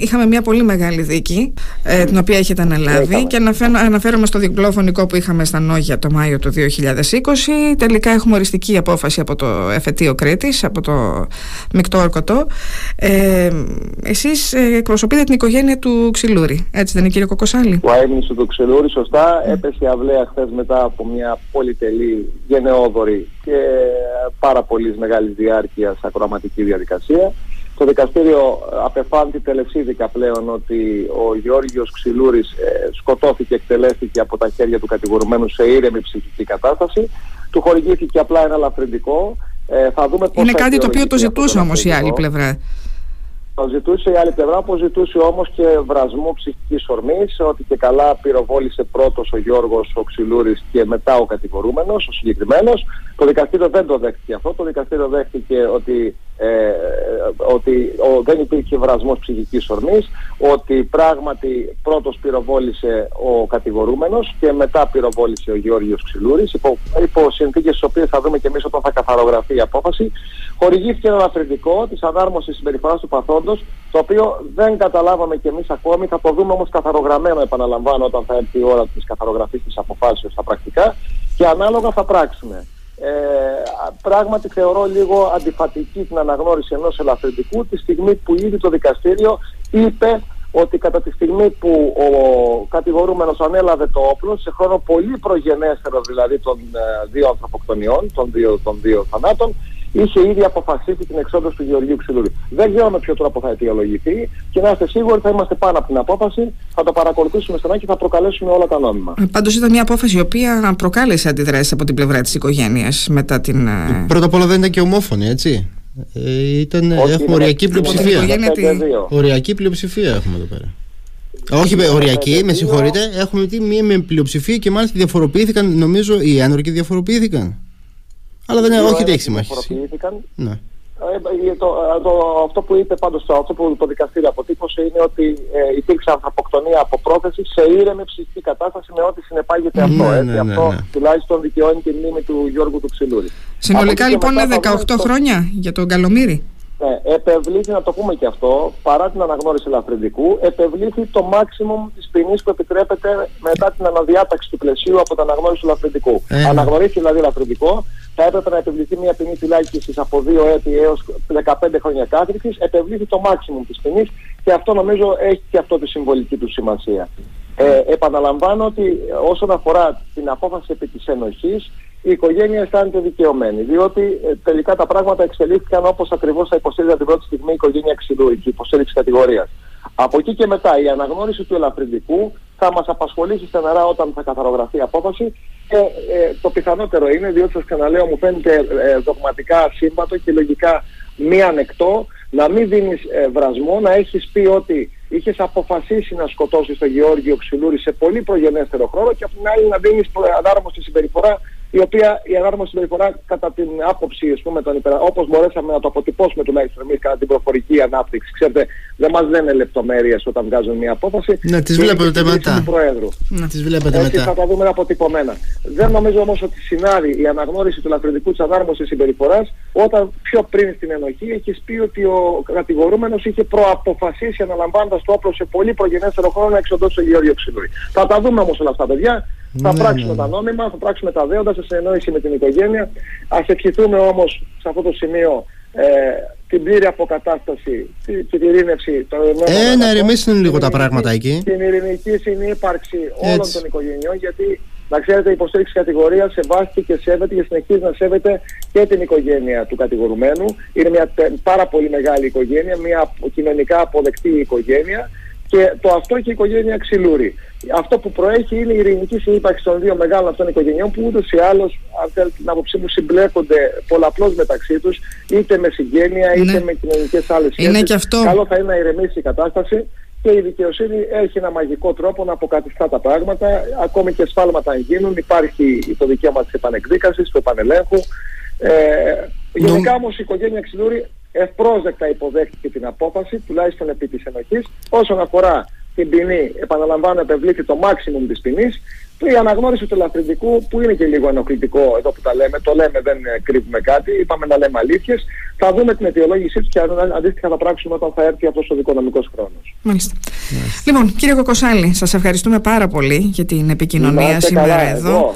Είχαμε μια πολύ μεγάλη δίκη, ε, την οποία έχετε αναλάβει και αναφέρω, αναφέρομαι στο διπλό φωνικό που είχαμε στα Νόγια το Μάιο του 2020. Τελικά έχουμε οριστική απόφαση από το εφετείο Κρήτης, από το μεικτό ορκωτό. Ε, εσείς ε, εκπροσωπείτε την οικογένεια του Ξυλούρη, έτσι δεν είναι κύριε Κοκοσάλη; Ο έμεινε του Ξυλούρη, σωστά, mm. έπεσε αυλαία χθες μετά από μια πολυτελή, γενναιόδορη και πάρα πολύ μεγάλη διάρκεια ακροαματική διαδικασία. Το δικαστήριο απεφάνθη τελεσίδικα πλέον ότι ο Γιώργος Ξυλούρης ε, σκοτώθηκε και εκτελέστηκε από τα χέρια του κατηγορουμένου σε ήρεμη ψυχική κατάσταση. Του χορηγήθηκε απλά ένα λαφρυντικό. Ε, θα δούμε Είναι κάτι το οποίο το ζητούσε όμως η άλλη πλευρά. Το ζητούσε η άλλη πλευρά, όπως ζητούσε όμως και βρασμού ψυχικής ορμής, ότι και καλά πυροβόλησε πρώτος ο Γιώργος ο Ξυλούρης και μετά ο κατηγορούμενος, ο συγκεκριμένος. Το δικαστήριο δεν το δέχτηκε αυτό. Το δικαστήριο δέχτηκε ότι, ε, ότι ο, δεν υπήρχε βρασμός ψυχικής ορμής, ότι πράγματι πρώτος πυροβόλησε ο κατηγορούμενος και μετά πυροβόλησε ο Γιώργο Ξυλούρης, υπό, υπό συνθήκες τις οποίες θα δούμε και εμείς όταν θα καθαρογραφεί η απόφαση. Χορηγήθηκε ένα αφρεντικό της ανάρμοσης συμπεριφοράς του παθόντος, το οποίο δεν καταλάβαμε κι εμείς ακόμη. Θα το δούμε όμως καθαρογραμμένο, επαναλαμβάνω, όταν θα έρθει η ώρα της καθαρογραφής της αποφάσεως στα πρακτικά και ανάλογα θα πράξουμε. Ε, πράγματι θεωρώ λίγο αντιφατική την αναγνώριση ενός ελαφρυντικού. Τη στιγμή που ήδη το δικαστήριο είπε ότι κατά τη στιγμή που ο κατηγορούμενος ανέλαβε το όπλο σε χρόνο πολύ προγενέστερο δηλαδή των ε, δύο ανθρωποκτονιών, των δύο, των δύο θανάτων είχε ήδη αποφασίσει την εξόδωση του Γεωργίου Ξυλούρη. Δεν ξέρω με ποιο τρόπο θα αιτιολογηθεί και να είστε σίγουροι θα είμαστε πάνω από την απόφαση, θα το παρακολουθήσουμε στενά και θα προκαλέσουμε όλα τα νόμιμα. Ε, Πάντως ήταν μια απόφαση η οποία προκάλεσε αντιδράσεις από την πλευρά της οικογένειας μετά την. Ε, Πρώτα απ' όλα δεν ήταν και ομόφωνη, έτσι. Ε, ήταν, Όχι, έχουμε οριακή πλειοψηφία. Οριακή πλειοψηφία έχουμε εδώ πέρα. Όχι οριακή, με συγχωρείτε. Έχουμε μία με πλειοψηφία και μάλιστα διαφοροποιήθηκαν, νομίζω οι άνορκοι διαφοροποιήθηκαν. Αλλά δεν είναι, όχι ότι έχεις σημασία. Ναι. Ε, το, το, αυτό που είπε πάντως το, αυτό που το δικαστήριο αποτύπωσε είναι ότι ε, υπήρξε ανθρωποκτονία από πρόθεση σε ήρεμη ψυχική κατάσταση με ό,τι συνεπάγεται αυτό. Ναι, έτσι, ναι, ναι, αυτό ναι. τουλάχιστον δικαιώνει τη μνήμη του Γιώργου του Ξυλούρη. Συνολικά λοιπόν είναι 18 χρόνια για τον Καλομήρη. Ναι, επευλήθη, να το πούμε και αυτό, παρά την αναγνώριση ελαφρυντικού, επευλήθη το maximum της ποινής που επιτρέπεται μετά την αναδιάταξη του πλαισίου από την αναγνώριση του ελαφρυντικού. Ε, Αναγνωρίστηκε δηλαδή ελαφρυντικό, θα έπρεπε να επιβληθεί μια ποινή φυλάκιση από 2 έτη έως 15 χρόνια κάθριξη. Επευλήθη το maximum της ποινής και αυτό νομίζω έχει και αυτό τη συμβολική του σημασία. Ε, επαναλαμβάνω ότι όσον αφορά την απόφαση επί της ενοχής, η οικογένεια αισθάνεται δικαιωμένη. Διότι ε, τελικά τα πράγματα εξελίχθηκαν όπως ακριβώς θα υποστήριζε την πρώτη στιγμή η οικογένεια Ξυλούρη και η υποστήριξη κατηγορίας. Από εκεί και μετά η αναγνώριση του ελαφρυντικού θα μας απασχολήσει στεναρά όταν θα καθαρογραφεί η απόφαση και ε, το πιθανότερο είναι, διότι σας ξαναλέω, μου φαίνεται ε, δογματικά ασύμβατο και λογικά μη ανεκτό να μην δίνεις ε, βρασμό, να έχεις πει ότι είχες αποφασίσει να σκοτώσεις τον Γεώργιο Ξυλούρη σε πολύ προγενέστερο χρόνο και από την άλλη να δίνεις ανάρμοστη συμπεριφορά η οποία η ανάρμοστη συμπεριφορά κατά την άποψη, ας πούμε, υπερα... όπως μπορέσαμε να το αποτυπώσουμε τουλάχιστον εμείς κατά την προφορική ανάπτυξη. Ξέρετε, δεν μας λένε λεπτομέρειες όταν βγάζουν μια απόφαση. Να τις βλέπετε μετά. Του Προέδρου. Να τις βλέπετε Έτσι μετά. θα τα δούμε αποτυπωμένα. Δεν νομίζω όμως ότι συνάδει η αναγνώριση του λαφρυντικού της ανάρμοσης συμπεριφοράς όταν πιο πριν στην ενοχή έχεις πει ότι ο κατηγορούμενος είχε προαποφασίσει αναλαμβάνοντας το όπλο σε πολύ προγενέστερο χρόνο να εξοδώσει τον Γεώργιο Ξυλούρη. Θα τα δούμε όμως όλα αυτά παιδιά. Θα ναι, πράξουμε ναι. τα νόμιμα, θα πράξουμε τα δέοντα σε συνεννόηση με την οικογένεια. Α ευχηθούμε όμως σε αυτό το σημείο ε, την πλήρη αποκατάσταση και την ειρήνευση των Ε, να ηρεμήσουν λίγο τα πράγματα εκεί. Την ειρηνική συνύπαρξη όλων των οικογενειών, γιατί να ξέρετε, η υποστήριξη κατηγορία σεβάστηκε και σέβεται και συνεχίζει να σέβεται και την οικογένεια του κατηγορουμένου. Είναι μια πάρα πολύ μεγάλη οικογένεια, μια κοινωνικά αποδεκτή οικογένεια και το αυτό και η οικογένεια Ξυλούρη. Αυτό που προέχει είναι η ειρηνική συνύπαρξη των δύο μεγάλων αυτών οικογενειών που ούτως ή άλλως, αν θέλετε την άποψή μου, συμπλέκονται πολλαπλώς μεταξύ τους, είτε με συγγένεια είτε ναι. με κοινωνικές άλλες σχέσεις. Αυτό... Καλό θα είναι να ηρεμήσει η κατάσταση και η δικαιοσύνη έχει ένα μαγικό τρόπο να αποκαθιστά τα πράγματα. Ακόμη και σφάλματα γίνουν, υπάρχει το δικαίωμα της επανεκδίκασης, του επανελέγχου. Ε, γενικά όμως η οικογένεια Ξυλούρη ευπρόσδεκτα υποδέχτηκε την απόφαση, τουλάχιστον επί της ενοχής. Όσον αφορά την ποινή, επαναλαμβάνω, επευλήθη το maximum της ποινής. η αναγνώριση του ελαφρυντικού που είναι και λίγο ενοχλητικό εδώ που τα λέμε, το λέμε δεν κρύβουμε κάτι, είπαμε να λέμε αλήθειες, θα δούμε την αιτιολόγησή τους και αντίστοιχα θα πράξουμε όταν θα έρθει αυτός ο δικονομικός χρόνος. Μάλιστα. Μάλιστα. Λοιπόν, κύριε Κοκοσάλη, σας ευχαριστούμε πάρα πολύ για την επικοινωνία σήμερα εδώ.